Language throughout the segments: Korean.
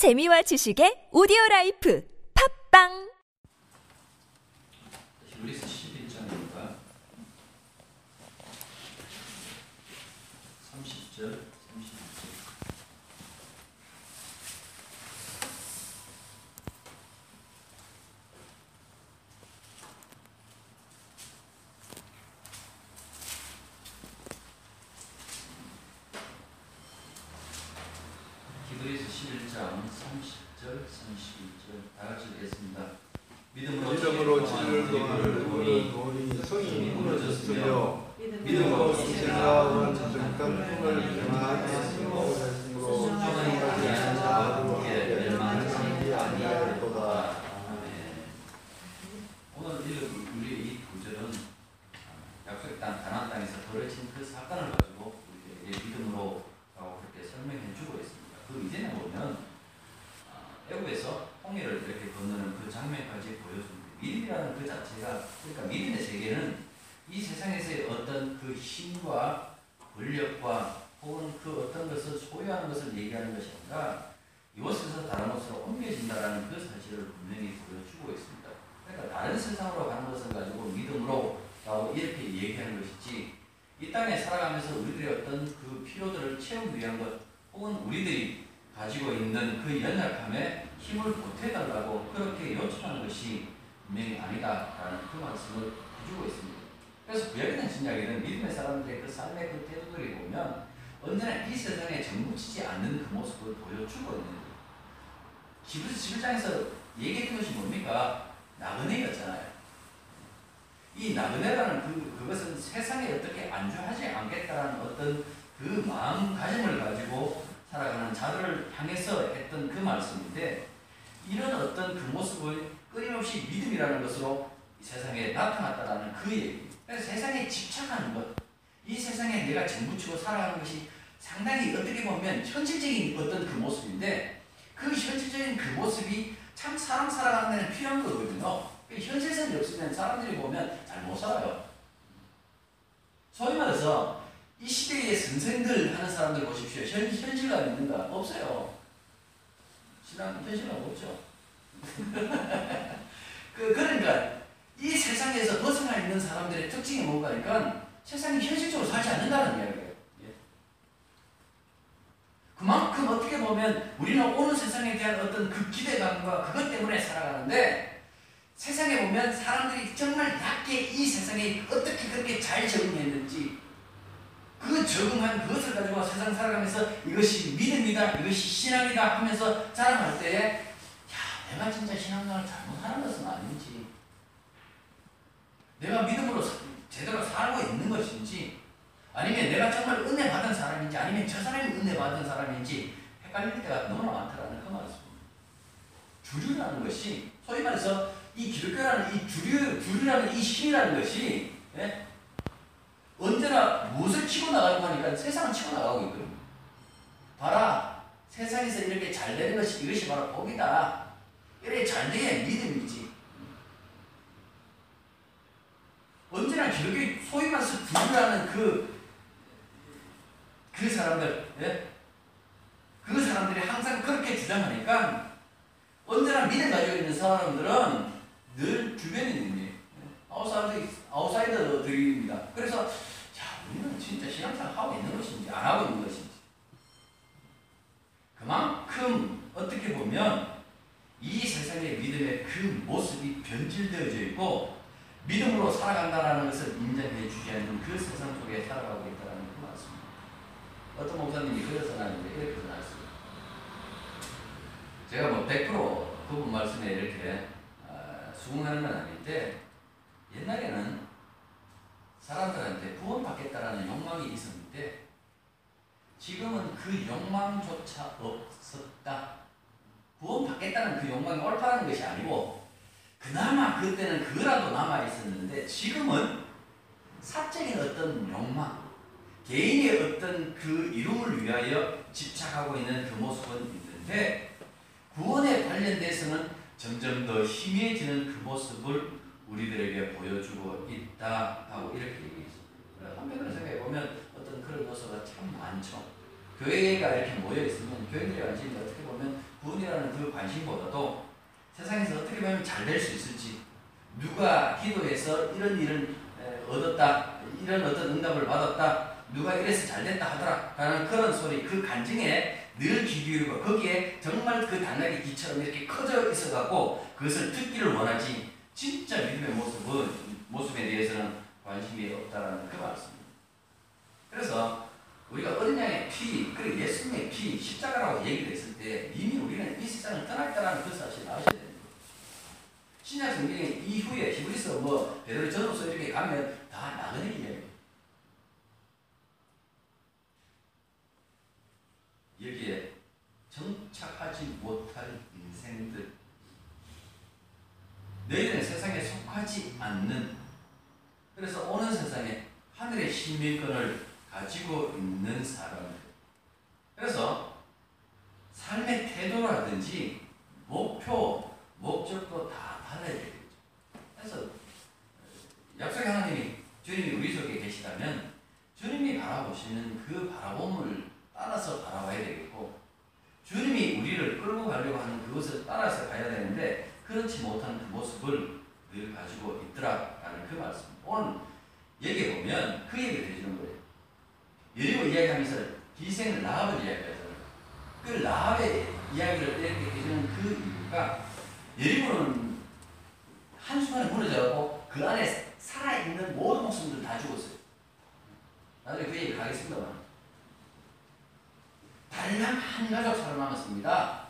재미와 지식의 오디오 라이프. 팝빵 요리서 11장입니다. 30절, 31절. 기도에서 11장 30절, 31절 다 같이 읽겠습니다. 믿음으로 믿음으로 칠 치를 동안 동안 우리 우리 돈이 성이 무너졌으며 믿음으로 믿음으로 이제가 이제가 잠깐 꿈을 평안하심으로 했으므로 소중하니 아니한 자와 함께 멸망하지 아니하리로다. 아멘. 오늘 읽은 우리의 이 구절은 땅 가나안 땅에서 벌어진 그 사건을 가지고 우리에게 믿음으로 라고 그렇게 설명해 주고 있습니다. 그 이전에 보면 아, 애국에서 홍해를 이렇게 건너는 그 장면까지 보여줍니다. 믿음이라는 그 자체가 그러니까 믿음의 세계는 이 세상에서의 어떤 그 힘과 권력과 혹은 그 어떤 것을 소유하는 것을 얘기하는 것이 아니라 이곳에서 다른 곳으로 옮겨진다라는 그 사실을 분명히 보여주고 있습니다. 그러니까 다른 세상으로 가는 것을 가지고 믿음으로 라고 이렇게 얘기하는 것이지 이 땅에 살아가면서 우리들의 어떤 그 필요들을 채우기 위한 것 혹은 우리들이 가지고 있는 그 연약함에 힘을 보태달라고 그렇게 요청하는 것이 분명히 아니다라는 그 말씀을 해주고 있습니다. 그래서 구약이나 신약에는 믿음의 사람들의 그 삶의 그 태도들이 보면 언제나 이 세상에 정붙이지 않는 그 모습을 보여주고 있는 거예요. 히브리서 11장에서 얘기했던 것이 뭡니까? 나그네였잖아요. 이 나그네라는 그, 그것은 세상에 어떻게 안주하지 않겠다라는 어떤 그 마음가짐을 가지고 살아가는 자들을 향해서 했던 그 말씀인데 이런 어떤 그 모습을 끊임없이 믿음이라는 것으로 이 세상에 나타났다라는 그 얘기. 그래서 세상에 집착하는 것, 이 세상에 내가 정붙이고 살아가는 것이 상당히 어떻게 보면 현실적인 어떤 그 모습인데 그 현실적인 그 모습이 참 사람 살아가는 데는 필요한 거거든요. 그 현실성이 없으면 사람들이 보면 잘 못 살아요. 소위 말해서 이 시대의 선생들 하는 사람들 보십시오. 현, 현실감 있는가? 없어요. 신앙 현실감 없죠. 그, 그러니까 이 세상에서 벗어나 있는 사람들의 특징이 뭔가 하니까 세상이 현실적으로 살지 않는다는 이야기예요. 예. 그만큼 어떻게 보면 우리는 오는 세상에 대한 어떤 그 기대감과 그것 때문에 살아가는데 세상에 보면 사람들이 정말 낮게 이 세상에 어떻게 그렇게 잘 적응했는지 그 적응한 그것을 가지고 세상 살아가면서 이것이 믿음이다, 이것이 신앙이다 하면서 자랑할 때에 야, 내가 진짜 신앙생활 잘못하는 것은 아닌지 내가 믿음으로 사- 제대로 살고 있는 것인지 아니면 내가 정말 은혜 받은 사람인지 아니면 저 사람이 은혜 받은 사람인지 헷갈릴 때가 너무나 많다라는 그 말씀입니다. 주류라는 것이 소위 말해서 이 기독교라는 이 주류 주류라는 이 신이라는 것이 예? 언제나 무엇을 치고 나가고 하니까 세상을 치고 나가고 있거든요. 봐라 세상에서 이렇게 잘 되는 것이 이것이 바로 복이다. 이렇게 잘 돼야 믿음이지. 언제나 기독교 소위 말해서 주류라는 그, 그 사람들, 예? 그 사람들이 항상 그렇게 주장하니까 언제나 믿음 가지고 있는 사람들은 늘 주변에 있는 예? 아웃사이더, 아웃사이더들입니다. 그래서, 자, 우리는 진짜 신앙생활 하고 있는 것인지, 안 하고 있는 것인지. 그만큼 어떻게 보면 이 세상의 믿음의 그 모습이 변질되어져 있고 믿음으로 살아간다는 것을 인정해 주지 않는 그 세상 속에 살아가고 있다는 그 말씀입니다. 어떤 목사님이 그래서 나는데 이렇게 전하셨습니다. 제가 뭐 100% 그분 말씀에 이렇게 아, 수긍하는 건 아닌데 옛날에는 사람들한테 구원받겠다라는 욕망이 있었는데 지금은 그 욕망조차 없었다. 구원받겠다는 그 욕망이 옳다는 것이 아니고 그나마 그때는 그라도 남아 있었는데 지금은 사적인 어떤 욕망, 개인의 어떤 그 이름을 위하여 집착하고 있는 그 모습은 있는데 구원에 관련돼서는 점점 더 희미해지는 그 모습을 우리들에게 보여주고 있다 하고 이렇게 얘기했습니다. 한편으로 생각해 보면 어떤 그런 요소가 참 많죠. 교회가 이렇게 모여 있으면 교회들의 관심이 어떻게 보면 구원이라는 그 관심보다도 세상에서 어떻게 보면 잘 될 수 있을지 누가 기도해서 이런 일을 에, 얻었다 이런 어떤 응답을 받았다 누가 이래서 잘 됐다 하더라 라는 그런 소리 그 간증에 늘귀 기울이고 거기에 정말 그 당나귀 귀처럼 이렇게 커져 있어갖고 그것을 듣기를 원하지 진짜 믿음의 모습은 모습에 대해서는 관심이 없다라는 그 말씀입니다. 그래서 우리가 어린 양의 피, 그리고 예수님의 피, 십자가라고 얘기를 했을 때 이미 우리는 이 세상을 떠났다라는 그 사실을 아셔야 됩니다. 신약 성경에 이후에 히브리서 뭐 베드로 전후서 이렇게 가면 다 나그네 이야기. 여기에 정착하지 못할 인생들 너희들은 세상에 속하지 않는 그래서 오는 세상에 하늘의 시민권을 가지고 있는 사람들 그래서 삶의 태도라든지 목표, 목적도 다 달라야 되겠죠. 그래서 약속의 하나님이 주님이 우리 속에 계시다면 주님이 바라보시는 그 바라봄을 따라서 바라봐야 되겠고 주님이 우리를 끌고 가려고 하는 그것을 따라서 가야 되는데 그렇지 못한 그 모습을 늘 가지고 있더라라는 그 말씀. 오늘 얘기해 보면 그 얘기를 해주는 거예요. 여리고 이야기하면서 기생 라합을 이야기하잖아요. 그 라합의 이야기를 이렇게 해주는 그 이유가 여리고는 한순간에 무너져갖고 그 안에 살아있는 모든 목숨들 다 죽었어요. 나중에 그 얘기 가겠습니다만. 단량 한 가족 살아남았습니다.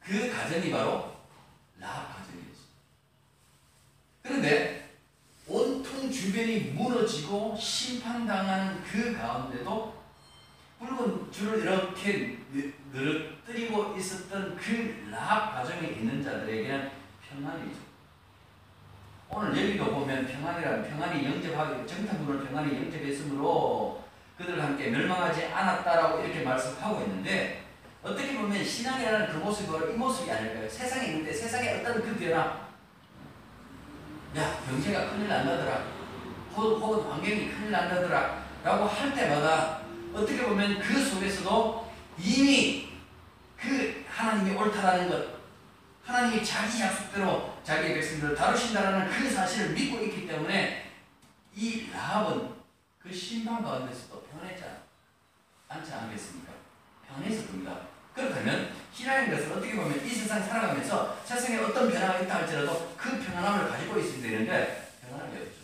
그 가정이 바로 라합 가정이었어요. 그런데 온통 주변이 무너지고 심판당하는 그 가운데도 붉은 줄을 이렇게 느- 늘어뜨리고 있었던 그 라합 가정에 있는 자들에게는 평안이죠. 오늘 여기도 보면 평안이라는 평안이 영접하기 정탐군을 평안이 영접했으므로 그들과 함께 멸망하지 않았다라고 이렇게 말씀하고 있는데 어떻게 보면 신앙이라는 그 모습이 바로 이 모습이 아닐까요? 세상에 있는데 세상에 어떤 그 변화? 야 경제가 큰일 난다더라. 혹은, 혹은 환경이 큰일 난다더라. 라고 할 때마다 어떻게 보면 그 속에서도 이미 그 하나님이 옳다라는 것 하나님이 자기 약속대로 자기의 백성들을 다루신다라는 그 사실을 믿고 있기 때문에 이 라합은 그 심판 가운데서 도 평안했지 않지 않겠습니까? 겁니다. 그렇다면 신앙인 것은 어떻게 보면 이 세상 살아가면서 세상에 어떤 변화가 있다 할지라도 그 평안함을 가지고 있어야 되는데 평안함이 없죠.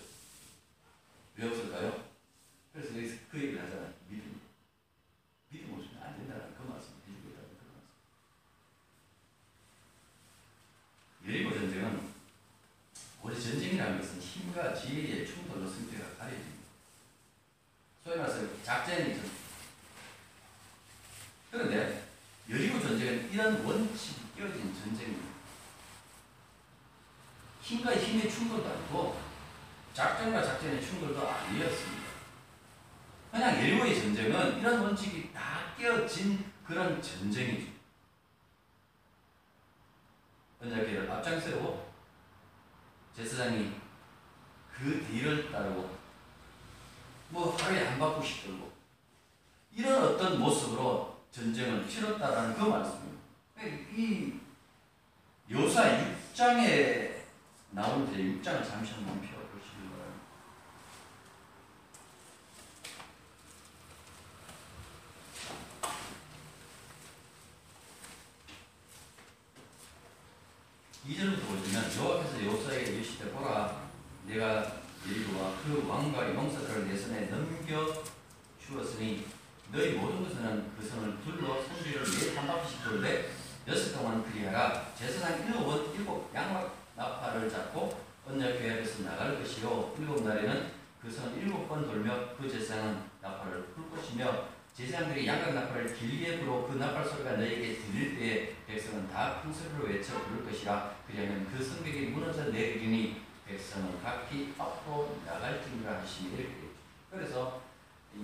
왜 없을까요? 그래서 여기서 그 얘기를 하잖아요. 믿음. 믿음 없으면 안 된다는 그 말씀을 해주고 있다는 그 말씀. 여리고 전쟁은 우리 전쟁이라는 것은 힘과 지혜의 충돌로 승패가 가려집니다. 소위 말해서 작전이죠. 그런데 여리고 전쟁은 이런 원칙이 끼어진 전쟁입니다. 힘의 충돌도 아니고 작전과 작전의 충돌도 아니었습니다. 그냥 여리고의 전쟁은 이런 원칙이 다 끼어진 그런 전쟁이죠. 언약계를 앞장세우고 제사장이 그 뒤를 따르고 뭐 하루에 한 바퀴씩 돌고 이런 어떤 모습으로 전쟁을 치렀다라는 그 말씀입니다. 이 요사 6장에 나오는데 6장을 잠시 한번 펴보시기 바랍니다. 이절부터 보시면 여호와께서 여호사에게 이르시되 보라 내가 예리고와 그 왕과 용사들을 내 손에 넘겨 주었으니 너희 모든 것은 그 성을 둘러 성지를 네한 바퀴씩 돌되 여섯 동안 그리하라 제사장 일곱은 일곱 양막 나팔을 잡고 언약궤 앞에서 나갈 것이요 일곱 날에는 그 성을 일곱 번 돌며 그 제사장은 나팔을 불 것이며 제사장들이 양각 나팔을 길게 불어 그 나팔 소리가 너에게 들릴 때에 백성은 다 큰 소리로 외쳐 부를 것이라 그리하면 그 성벽이 무너져 내리니 각기 앞으로 나갈지니라 하시니 이렇게 되죠. 그래서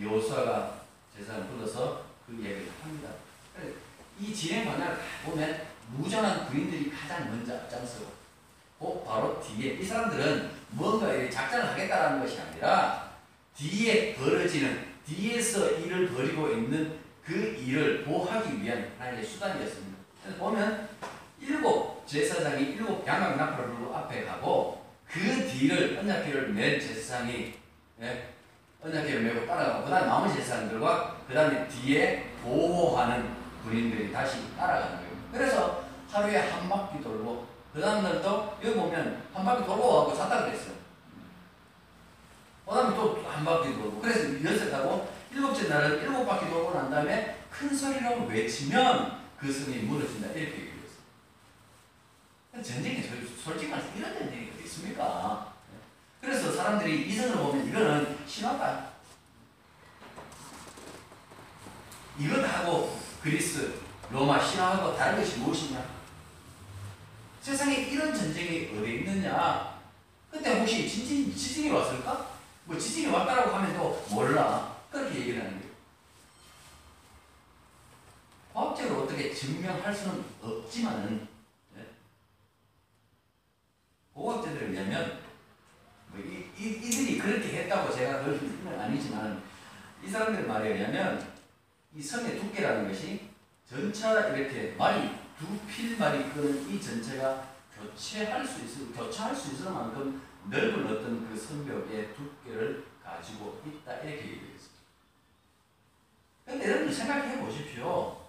요사가 제사를 불러서 그 얘기를 합니다. 이 진행 방향을 보면 무장한 부인들이 가장 먼저 앞장서고 그 바로 뒤에 이 사람들은 뭔가 작전을 하겠다라는 것이 아니라 뒤에 벌어지는 뒤에서 일을 벌이고 있는 그 일을 보호하기 위한 하나님의 수단이었습니다. 보면 일곱 제사장이 일곱 양각 나팔을 앞에 가고 그 뒤를 언약궤를 맨 제사장이 예, 언약궤를 메고 따라가고 그 다음 나머지 제사장들과 그 다음에 뒤에 보호하는 군인들이 다시 따라가는 거예요. 그래서 하루에 한 바퀴 돌고 그 다음 날도 여기 보면 한 바퀴 돌고 와고 잤다 그랬어요. 그 다음에 또 한 바퀴 돌고 그래서 여섯 하고 일곱째 날은 일곱 바퀴 돌고 난 다음에 큰 소리로 외치면 그 성이 무너진다 이렇게 얘기했어요. 전쟁에 솔- 솔직히 말해서 이런 전쟁이 어디 있습니까? 그래서 사람들이 이성을 보면 이거는 신화다. 이것하고 그리스, 로마 신화하고 다른 것이 무엇이냐? 세상에 이런 전쟁이 어디 있느냐? 근데 혹시 지진, 지진이 왔을까? 뭐 지진이 왔다라고 하면 또 몰라. 그렇게 얘기를 하는 거예요. 과학적으로 어떻게 증명할 수는 없지만은 예? 고학자들에 의하면 뭐 이, 이, 이들이 그렇게 했다고 제가 그럴 건 아니지만 이 사람들의 말에 의하면 이 성의 두께라는 것이 전차 이렇게 말이 두 필말이 끄는 이 전체가 교체할 수 있을 교차할 수 있을 만큼 넓은 어떤 그 성벽의 두께를 가지고 있다 이렇게 얘기했습니다. 근데 여러분 생각해 보십시오.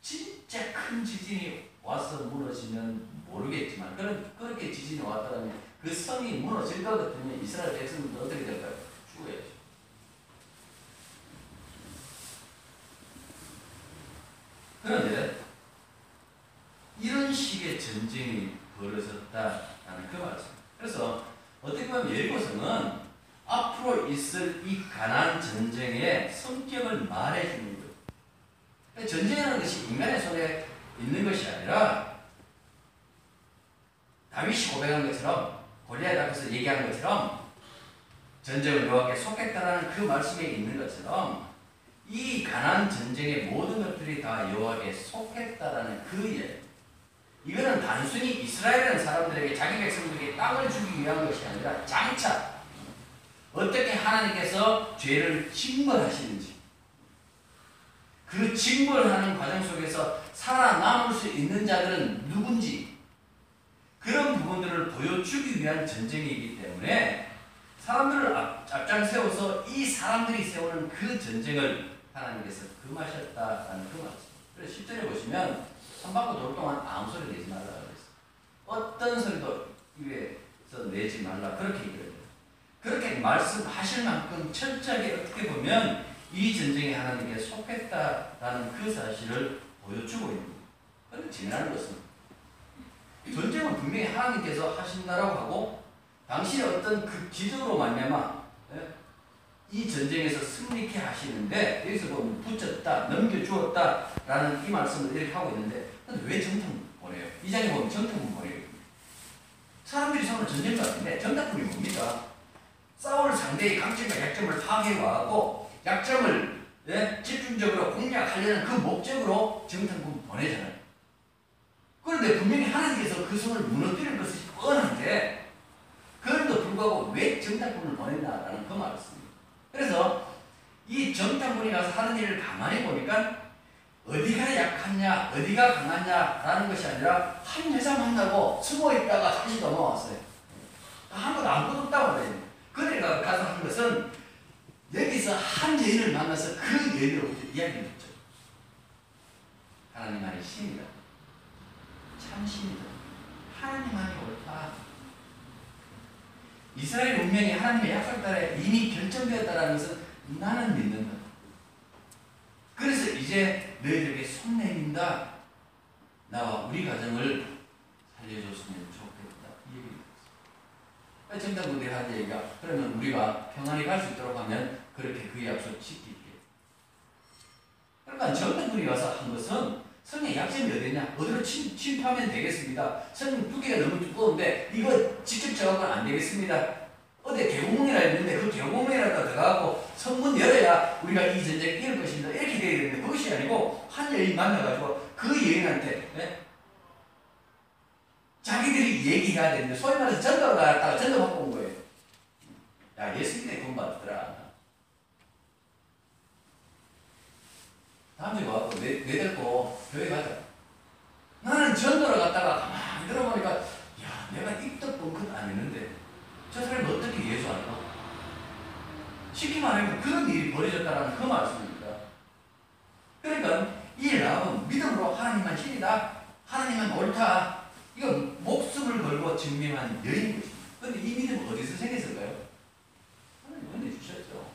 진짜 큰 지진이 와서 무너지면 모르겠지만 그런 그렇게 지진이 왔다면 그 성이 무너질 것 같으면 이스라엘 백성들은 어떻게 될까요? 죽어야죠. 그런데 이런 식의 전쟁이 벌어졌다라는 그 말씀. 그래서 어떻게 보면 예리고성은 앞으로 있을 이 가난 전쟁의 성격을 말해주는 거예요. 전쟁이라는 것이 인간의 손에 있는 것이 아니라 다윗이 고백한 것처럼 골리앗 앞에서 얘기한 것처럼 전쟁을 여호와께 속했다라는 그 말씀에 있는 것처럼 이 가난 전쟁의 모든 것들이 다 여호와께 속했다라는 그 예. 이거는 단순히 이스라엘이라는 사람들에게 자기 백성들에게 땅을 주기 위한 것이 아니라 장차 어떻게 하나님께서 죄를 징벌하시는지 그 징벌하는 과정 속에서 살아남을 수 있는 자들은 누군지 그런 부분들을 보여주기 위한 전쟁이기 때문에 사람들을 앞, 앞장 세워서 이 사람들이 세우는 그 전쟁을 하나님께서 금하셨다라는 그 말씀. 그래서 10절에 보시면 선받고 돌 동안 아무 소리 내지 말라 그랬어요. 어떤 소리도 입에서 내지 말라 그렇게 얘기해요. 그렇게 말씀하실 만큼 철저하게 어떻게 보면 이 전쟁에 하나님께 속했다라는 그 사실을 보여주고 있는 중요한 것은 이 전쟁은 분명히 하나님께서 하신다라고 하고 당신의 어떤 그 기적으로 말미암아 예? 이 전쟁에서 승리케 하시는데 여기서 보면 붙였다, 넘겨주었다라는 이 말씀을 이렇게 하고 있는데 왜 정탐 보내요? 이 장에 보면 정탐을 보내요. 사람들이 서로 전쟁 같은데 정탐꾼이 뭡니까? 싸울 상대의 강점과 약점을 파괴하고 약점을 예? 집중적으로 공략하려는 그 목적으로 정탐꾼 보내잖아요. 그런데 분명히 하나님께서 그 성을 무너뜨릴 것이 뻔한데 그런데도 불구하고 왜 정탐꾼을 보냈나라는 그 말씀입니다. 그래서 이 정탐꾼이 가서 하는 일을 가만히 보니까 어디가 약하냐, 어디가 강하냐라는 것이 아니라 한 여자 만나고 숨어 있다가 다시 넘어왔어요. 아무것도 아무것도 없다고 그래요. 그래가 가서 한 것은 여기서 한 여인을 만나서 그 여인으로부터 이야기를 했죠. 하나님 안에 신이다. 참 신이다. 하나님만이 옳다. 이스라엘 운명이 하나님의 약속 따라 이미 결정되었다는 것은 나는 믿는다. 그래서 이제 너희들에게 손 내민다. 나와 우리 가정을 살려줬으면 좋겠다. 이 얘기입니다. 정당분들이 한 얘기가 그러면 우리가 평안히 갈 수 있도록 하면 그렇게 그 약속 지킬게. 그러니까 정당분이 와서 한 것은 성의 약점이 어디냐? 어디로 침, 침투하면 되겠습니다. 성 두께가 너무 두꺼운데 이거 직접 작업은 안 되겠습니다. 어디 개구멍이라 했는데 그 개구멍이라도 들어가고 성문 열어야 우리가 이 전쟁 이길 것입니다. 이렇게 되어야 되는데 그것이 아니고 한 여인 만나가지고 그 여인한테 예? 자기들이 얘기해야 되는데 소위 말해서 전도를 갔다가 전도 받고 온 거예요. 야 예수 믿에 돈 받더라. 다음 주에 와서 내, 내 데리고 교회 가자. 나는 전도를 갔다가 가만히 들어보니까 야 내가 입도 뻥끗 안 했는데 저 사람이 어떻게 예수할까? 쉽게 말하면 그런 일이 벌어졌다는 그 말씀입니다. 그러니까 이 라합은 믿음으로 하나님만 신이다. 하나님만 옳다. 이거 목숨을 걸고 증명한 여인인 것입니다. 그런데 이 믿음은 어디서 생겼을까요? 하나님 은혜 주셨죠.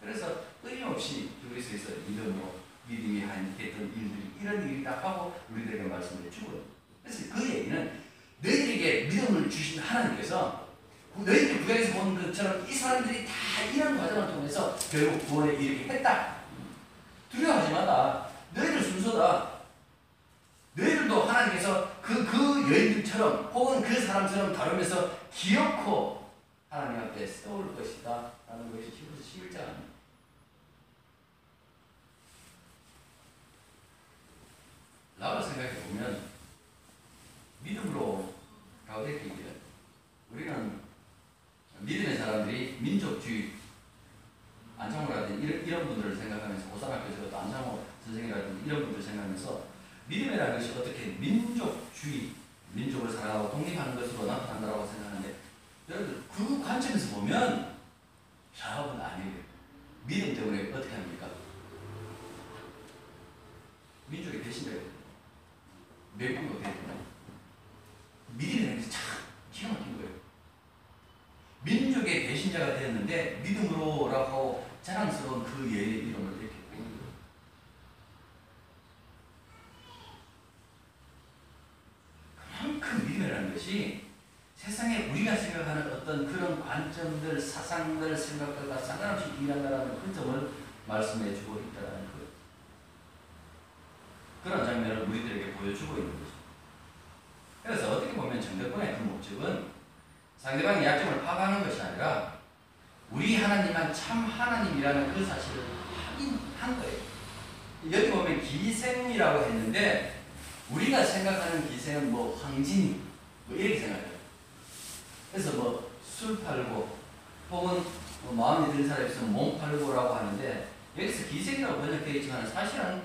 그래서 끊임없이 그리스에서 믿음으로 믿음이 한 했던 일들이 이런 일이다 하고 우리들에게 말씀을 주고요. 그래서 그 얘기는 너희들에게 믿음을 주신 하나님께서 너희들 구약에서 본 것처럼 이 사람들이 다 이런 과정을 통해서 결국 구원에 이르게 했다. 두려워하지 마라. 너희들 순서다. 너희들도 하나님께서 여인들처럼 혹은 그 사람처럼 다루면서 기어코 하나님 앞에 세울 것이다. 라는 것이 히브리서 11장입니다. 라고 생각해 보면 믿음으로 가고 있기에 우리는 믿음의 사람들이 민족주의 안창호라든지 이런, 이런 분들을 생각하면서 오산학교에서 또 안창호 선생이라든지 이런 분들을 생각하면서 믿음이라는 것이 어떻게 민족주의 민족을 사랑하고 독립하는 것으로 나타난다고 생각하는데 여러분 그 관점에서 보면 사업은 아니에요. 믿음 때문에 어떻게 합니까? 민족의 배신자가 돼요. 매국이 어떻게 되나요? 믿음이라는 것이 참 기가 막힌 거예요. 민족의 배신자가 되었는데 믿음으로라고 자랑스러운 그 예의 이름을 이렇게 부르는 거예요. 그만큼 믿음이라는 것이 세상에 우리가 생각하는 어떤 그런 관점들, 사상들, 생각들과 상관없이 일한다는 그 점을 말씀해 주고 있다는 거예요. 그런 장면을 우리들에게 보여주고 있는 거죠. 그래서 어떻게 보면 정대권의 그 목적은 상대방의 약점을 파악하는 것이 아니라 우리 하나님만 참 하나님이라는 그 사실을 확인한 거예요. 여기 보면 기생이라고 했는데 우리가 생각하는 기생은 뭐 황진이 뭐 이렇게 생각해요. 그래서 뭐 술 팔고 혹은 뭐 마음에 드는 사람이 있으면 몸 팔고라고 하는데 여기서 기생이라고 번역되어 있지만 사실은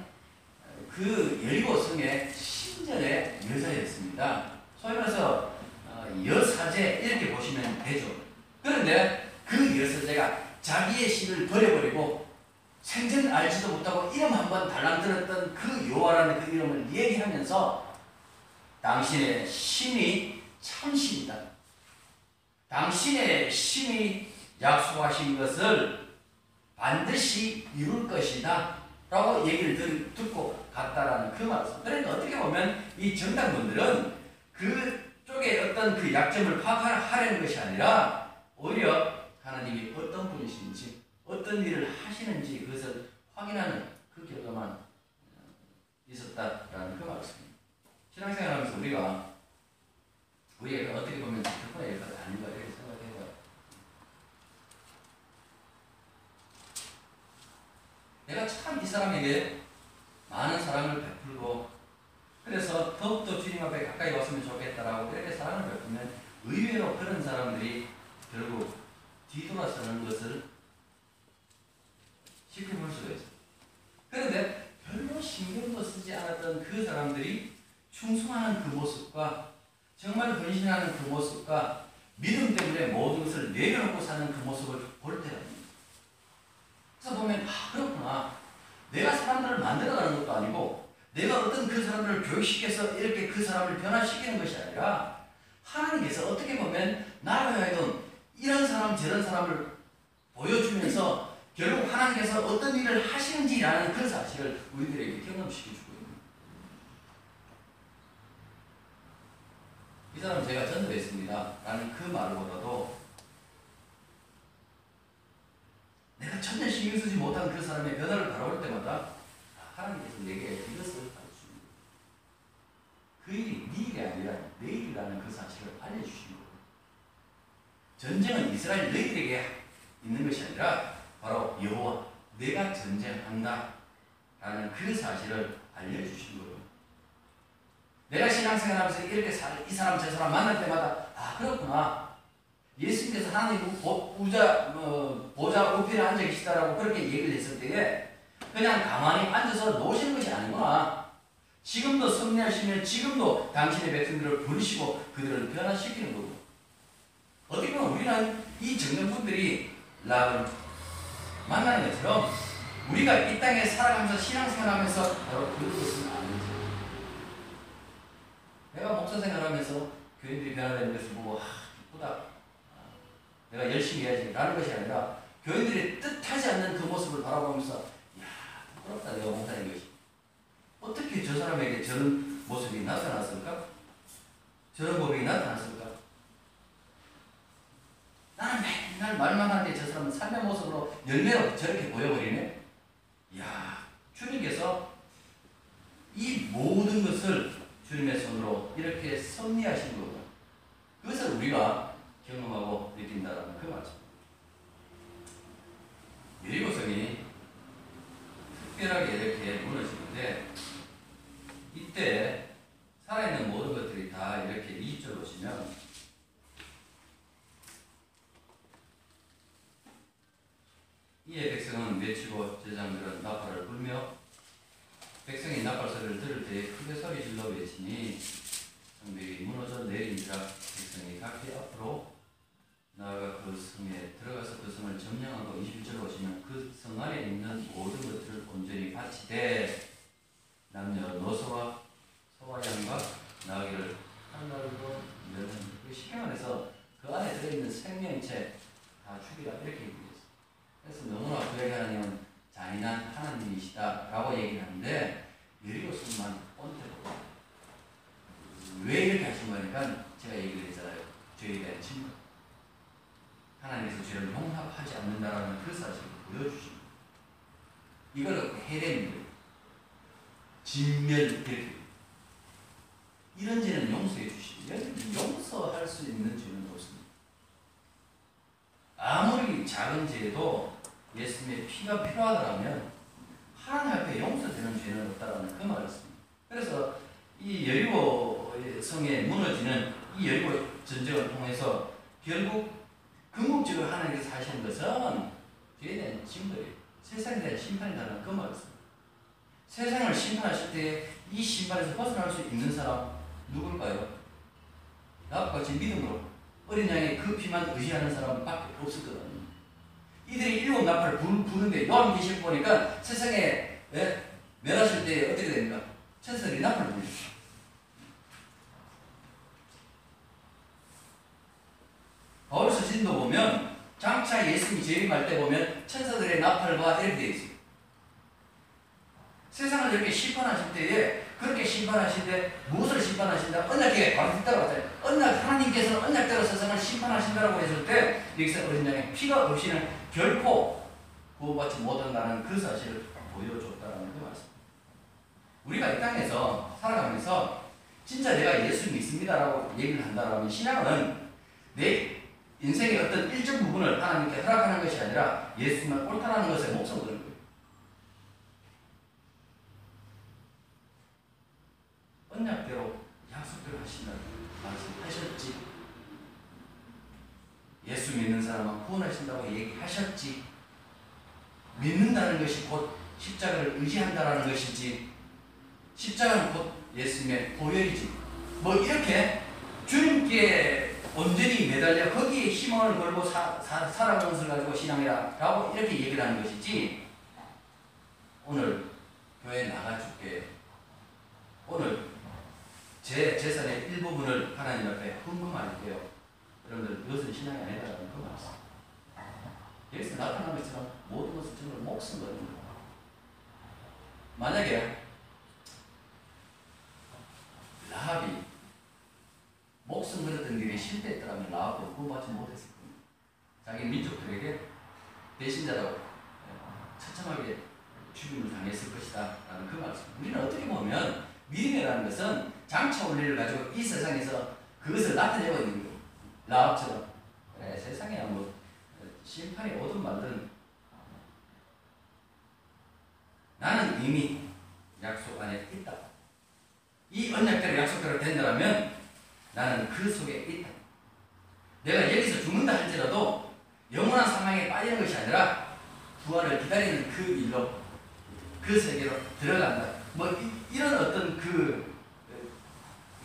그 여리고 성의 신전의 여자였습니다. 소위 말해서 어, 여사제 이렇게 보시면 되죠. 그런데 그 여사제가 자기의 신을 버려버리고 생전 알지도 못하고 이름 한 번 달랑 들었던 그 여호와라는 그 이름을 얘기하면서 당신의 신이 참신이다. 당신의 신이 약속하신 것을 반드시 이룰 것이다. 라고 얘기를 들, 듣고 갔다라는 그 말씀. 그러니까 어떻게 보면 이 정당분들은 그쪽에 어떤 그 약점을 파악하려는 것이 아니라 오히려 하나님이 어떤 분이신지 어떤 일을 하시는지 그것을 확인하는 그 결과만 있었다라는 그 말씀입니다. 신앙생활 하면서 우리가 우리가 어떻게 보면 특권의 일가 아닌가 이렇게 생각해요. 내가 참 이 사람에게 많은 사랑을 베풀고 그래서 더욱더 주님 앞에 가까이 왔으면 좋겠다라고 이렇게 사랑을 베풀면 의외로 그런 사람들이 결국 뒤돌아서는 것을 쉽게 볼 수가 있어요. 그런데 별로 신경도 쓰지 않았던 그 사람들이 충성하는 그 모습과 정말 헌신하는 그 모습과 믿음 때문에 모든 것을 내려놓고 사는 그 모습을 볼 때가 있습니다. 그래서 보면 아 그렇구나. 내가 사람들을 만들어가는 것도 아니고 내가 어떤 그 사람들을 교육시켜서 이렇게 그 사람을 변화시키는 것이 아니라 하나님께서 어떻게 보면 나로 하여금 이런 사람 저런 사람을 보여주면서 결국 하나님께서 어떤 일을 하시는지라는 그 사실을 우리들에게 경험시켜주고 있는 이 사람 제가 전도했습니다. 라는 그 말보다도 내가 전혀 신경 쓰지 못한 그 사람의 변화를 바라볼 때마다 하나님께서 내게 이것을 가르칩니다. 그 일이 네 일이 아니라 내 일이라는 그 사실을 알려주신 거예요. 전쟁은 이스라엘 너희들에게 있는 것이 아니라 바로 여호와 내가 전쟁한다 라는 그 사실을 알려주신 거예요. 내가 신앙생활하면서 이렇게 이 사람 저 사람 만날 때마다 아 그렇구나 예수님께서 하나님 보좌 어, 보좌 우편에 앉아 계시다라고 그렇게 얘기를 했을 때에 그냥 가만히 앉아서 노시는 것이 아니구나. 지금도 섭리하시면 지금도 당신의 백성들을 부르시고 그들을 변화시키는 거고. 어떻게 보면 우리는 이 정령분들이 락을 만나는 것처럼 우리가 이 땅에 살아가면서 신앙생활하면서 바로 그것을 아는 거죠. 내가 목사 생활하면서 교인들이 변화되는 것을 보고 아 기쁘다. 아, 내가 열심히 해야지 라는 것이 아니라 교인들이 뜻하지 않는 그 모습을 바라보면서 야 부끄럽다 내가 목사인 것이. 어떻게 저 사람에게 저런 모습이 나타났을까? 저런 고백이 나타났을까? 나는 맨날 말만 하는데 저 사람은 삶의 모습으로 열매로 저렇게 보여버리네? 이야, 주님께서 이 모든 것을 주님의 손으로 이렇게 섭리하신 거구나. 그것을 우리가 경험하고 느낀다는 그 말씀. 예리고성이 특별하게 이렇게 무너지는데 이때 살아있는 모든 것들이 다 이렇게 이집트로 오시면 이에 백성은 외치고 제장들은 나팔을 불며 백성이 나팔 소리를 들을 때에 크게 소리 질러 외치니 성벽이 무너져 내린지라 백성이 각기 앞으로 나아가 그 성에 들어가서 그 성을 점령하고 21절 보시면 그 성 안에 있는 모든 것들을 온전히 바치되 남녀 노소와 소와 양과 나귀를 하늘로 열는 그 시경 안에서 그 안에 들어있는 생명체 다 죽이라 이렇게. 그래서 너무나 그에게 하나님은 잔인한 하나님이시다 라고 얘기를 하는데 예리고성만 언태로 왜 이렇게 하신 거니까 제가 얘기를 했잖아요. 죄에 대한 증거. 하나님께서 죄를 용납하지 않는다라는 그 사실을 보여주십니다. 이거를 해례는 거예요. 진멸 이렇게 이런 죄는 용서해 주시고 용서할 수 있는 죄는 없습니다. 아무리 작은 죄도 예수님의 피가 필요하다면 하나님 앞에 용서되는 죄는 없다라는 그 말이었습니다. 그래서 이 여리고 성에 무너지는 이 여리고 전쟁을 통해서 결국 궁극적으로 하나님께서 하시는 것은 죄에 대한 징벌이에요. 세상에 대한 심판이라는 그 말이었습니다. 세상을 심판하실 때 이 심판에서 벗어날 수 있는 사람 누굴까요? 나와 같이 믿음으로 어린 양의 그 피만 의지하는 사람밖에 없었거든요. 이들이 일곱 나팔을 부, 부는데 요한 계시록 보니까 세상에 예? 멸하실 때 어떻게 됩니까? 천사들이 나팔을 부르죠. 바울 서 신도 보면 장차 예수님이 재림할 때 보면 천사들의 나팔과 이렇게 되어 있어요. 세상을 이렇게 심판하실 때에 그렇게 심판하실 때 무엇을 심판하신다? 언약에 바로 뒤따라왔잖아요. 언약 하나님께서는 언약대로 세상을 심판하신다라고 했을 때 여기서 어린 양의 피가 없이는 결코 구원받지 못한다는 그 사실을 보여줬다는 그 말씀. 우리가 이 땅에서 살아가면서 진짜 내가 예수 믿습니다라고 얘기를 한다면 신앙은 내 인생의 어떤 일정 부분을 하나님께 허락하는 것이 아니라 예수만 옳다라는 것에 목숨을 거는 거예요. 언약대로 약속대로 하신다는 말씀하셨지. 예수 믿는 사람은 구원하신다고 얘기하셨지. 믿는다는 것이 곧 십자가를 의지한다라는 것이지. 십자가는 곧 예수님의 보혈이지. 뭐 이렇게 주님께 온전히 매달려 거기에 희망을 걸고 사, 사, 살아가는 것을 가지고 신앙이라 라고 이렇게 얘기를 하는 것이지 오늘 교회 나가줄게 오늘 제 재산의 일부분을 하나님 앞에 헌금할게요 여러분들 이것은 신앙이 아니라는 그 말씀 여기서 나타난 것처럼 모든 것을 정말 목숨 거는 거예요 만약에 라합이 목숨 걸었던 일이 실패했더라면 라합도 구원받지 못했을 겁니다. 자기 민족들에게 배신자라고 처참하게 죽임을 당했을 것이다 라는 그 말씀. 우리는 어떻게 보면 믿음이라는 것은 장차 올 일을 가지고 이 세상에서 그것을 나타내고 있는 거예요. 라합처럼. 그래, 세상에 뭐 심판이 오든 말든 나는 이미 약속 안에 있다. 이 언약대로 약속대로 된다면 나는 그 속에 있다. 내가 여기서 죽는다 할지라도 영원한 사망에 빠지는 것이 아니라 부활을 기다리는 그 일로 그 세계로 들어간다. 뭐 이, 런 어떤 그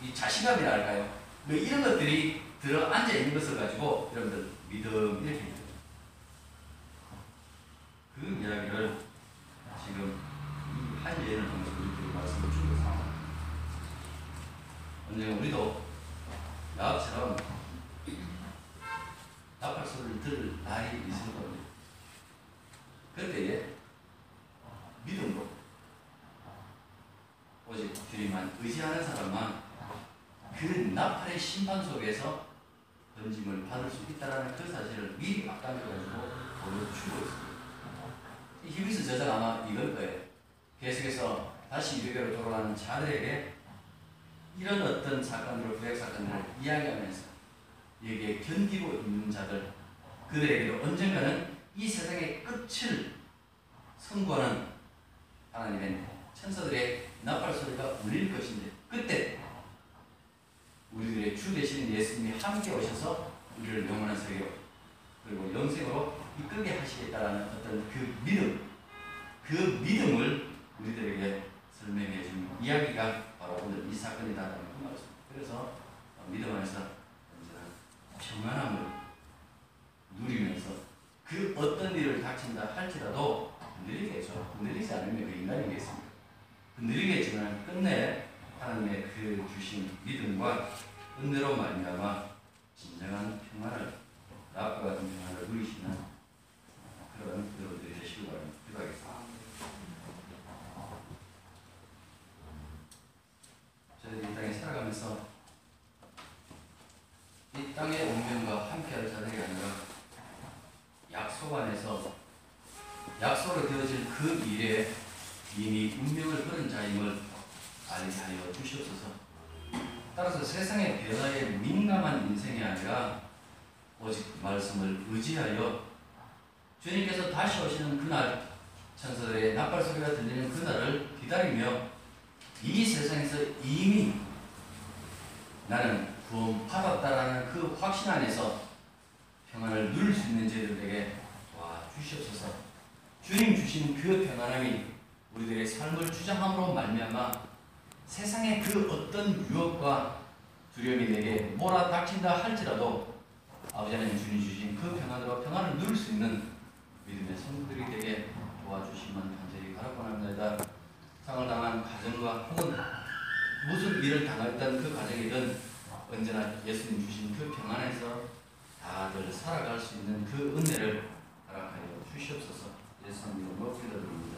이 자신감이랄까요? 뭐 이런 것들이 들어 앉아 있는 것을 가지고 여러분들 믿음 이렇게. 그 이야기를 지금 이 한예를 통해서 우리들이 말씀을 주고 상황. 언젠가 우리도 나처럼 나팔 소리를 들을 날이 있을 겁니다. 그때에 믿음으로 오직 주님만 의지하는 사람만 그 나팔의 심판 속에서 던짐을 받을 수 있다는 그 사실을 미리 앞당겨가지고 보여주고 있습니다. 이 히브리스 저자가 아마 이걸 거예요. 계속해서 다시 유대교로 돌아가는 자들에게 이런 어떤 사건들을, 구약 사건들을 이야기하면서 여기에 견디고 있는 자들, 그들에게도 언젠가는 이 세상의 끝을 선고하는 하나님의 천사들의 나팔 소리가 울릴 것인데 그때 우리들의 주 되시는 예수님이 함께 오셔서 우리를 영원한 세계로 그리고 영생으로 이끌게 하시겠다라는 어떤 그 믿음 그 믿음을 우리들에게 설명해 준 이야기가 바로 오늘 이 사건이다라는 그 말입니다. 그래서 믿음 안에서 평안함을 누리면서 그 어떤 일을 닥친다 할지라도 흔들리겠죠. 흔들리지 않으면 그 인간이겠습니까? 흔들리겠지만 끝내 하나님의 그 주신 믿음과 은혜로 말미암아 진정한 평안을 나과 같은 평안을 누리시는 그런 여러분들이 되시길 바랍니다. 기도하겠습니다. 저희들이 이 땅에 살아가면서 이 땅의 운명과 함께할 자들이 아니라 약속 안에서 약속으로 되어질 그 일에 이미 운명을 걸은 자임을 알게 하여 주시옵소서. 따라서 세상의 변화에 민감한 인생이 아니라 오직 말씀을 의지하여 주님께서 다시 오시는 그날 천사들의 나팔 소리가 들리는 그날을 기다리며 이 세상에서 이미 나는 구원 받았다라는 그 확신 안에서 평안을 누릴 수 있는 저희들에게 와 주시옵소서. 주님 주신 그 평안함이 우리들의 삶을 주장함으로 말미암아 세상의 그 어떤 유혹과 두려움이 내게 몰아닥친다 할지라도 아버지 하나님 주님 주신 그 평안으로 평안을 누릴 수 있는 믿음의 성도들이 되게 도와주시면 간절히 바라고합니다. 상을 당한 가정과 혹은 무슨 일을 당했던 그 가정이든 언제나 예수님 주신 그 평안에서 다들 살아갈 수 있는 그 은혜를 허락하여 주시옵소서 예수님 이름으로 기도드립니다.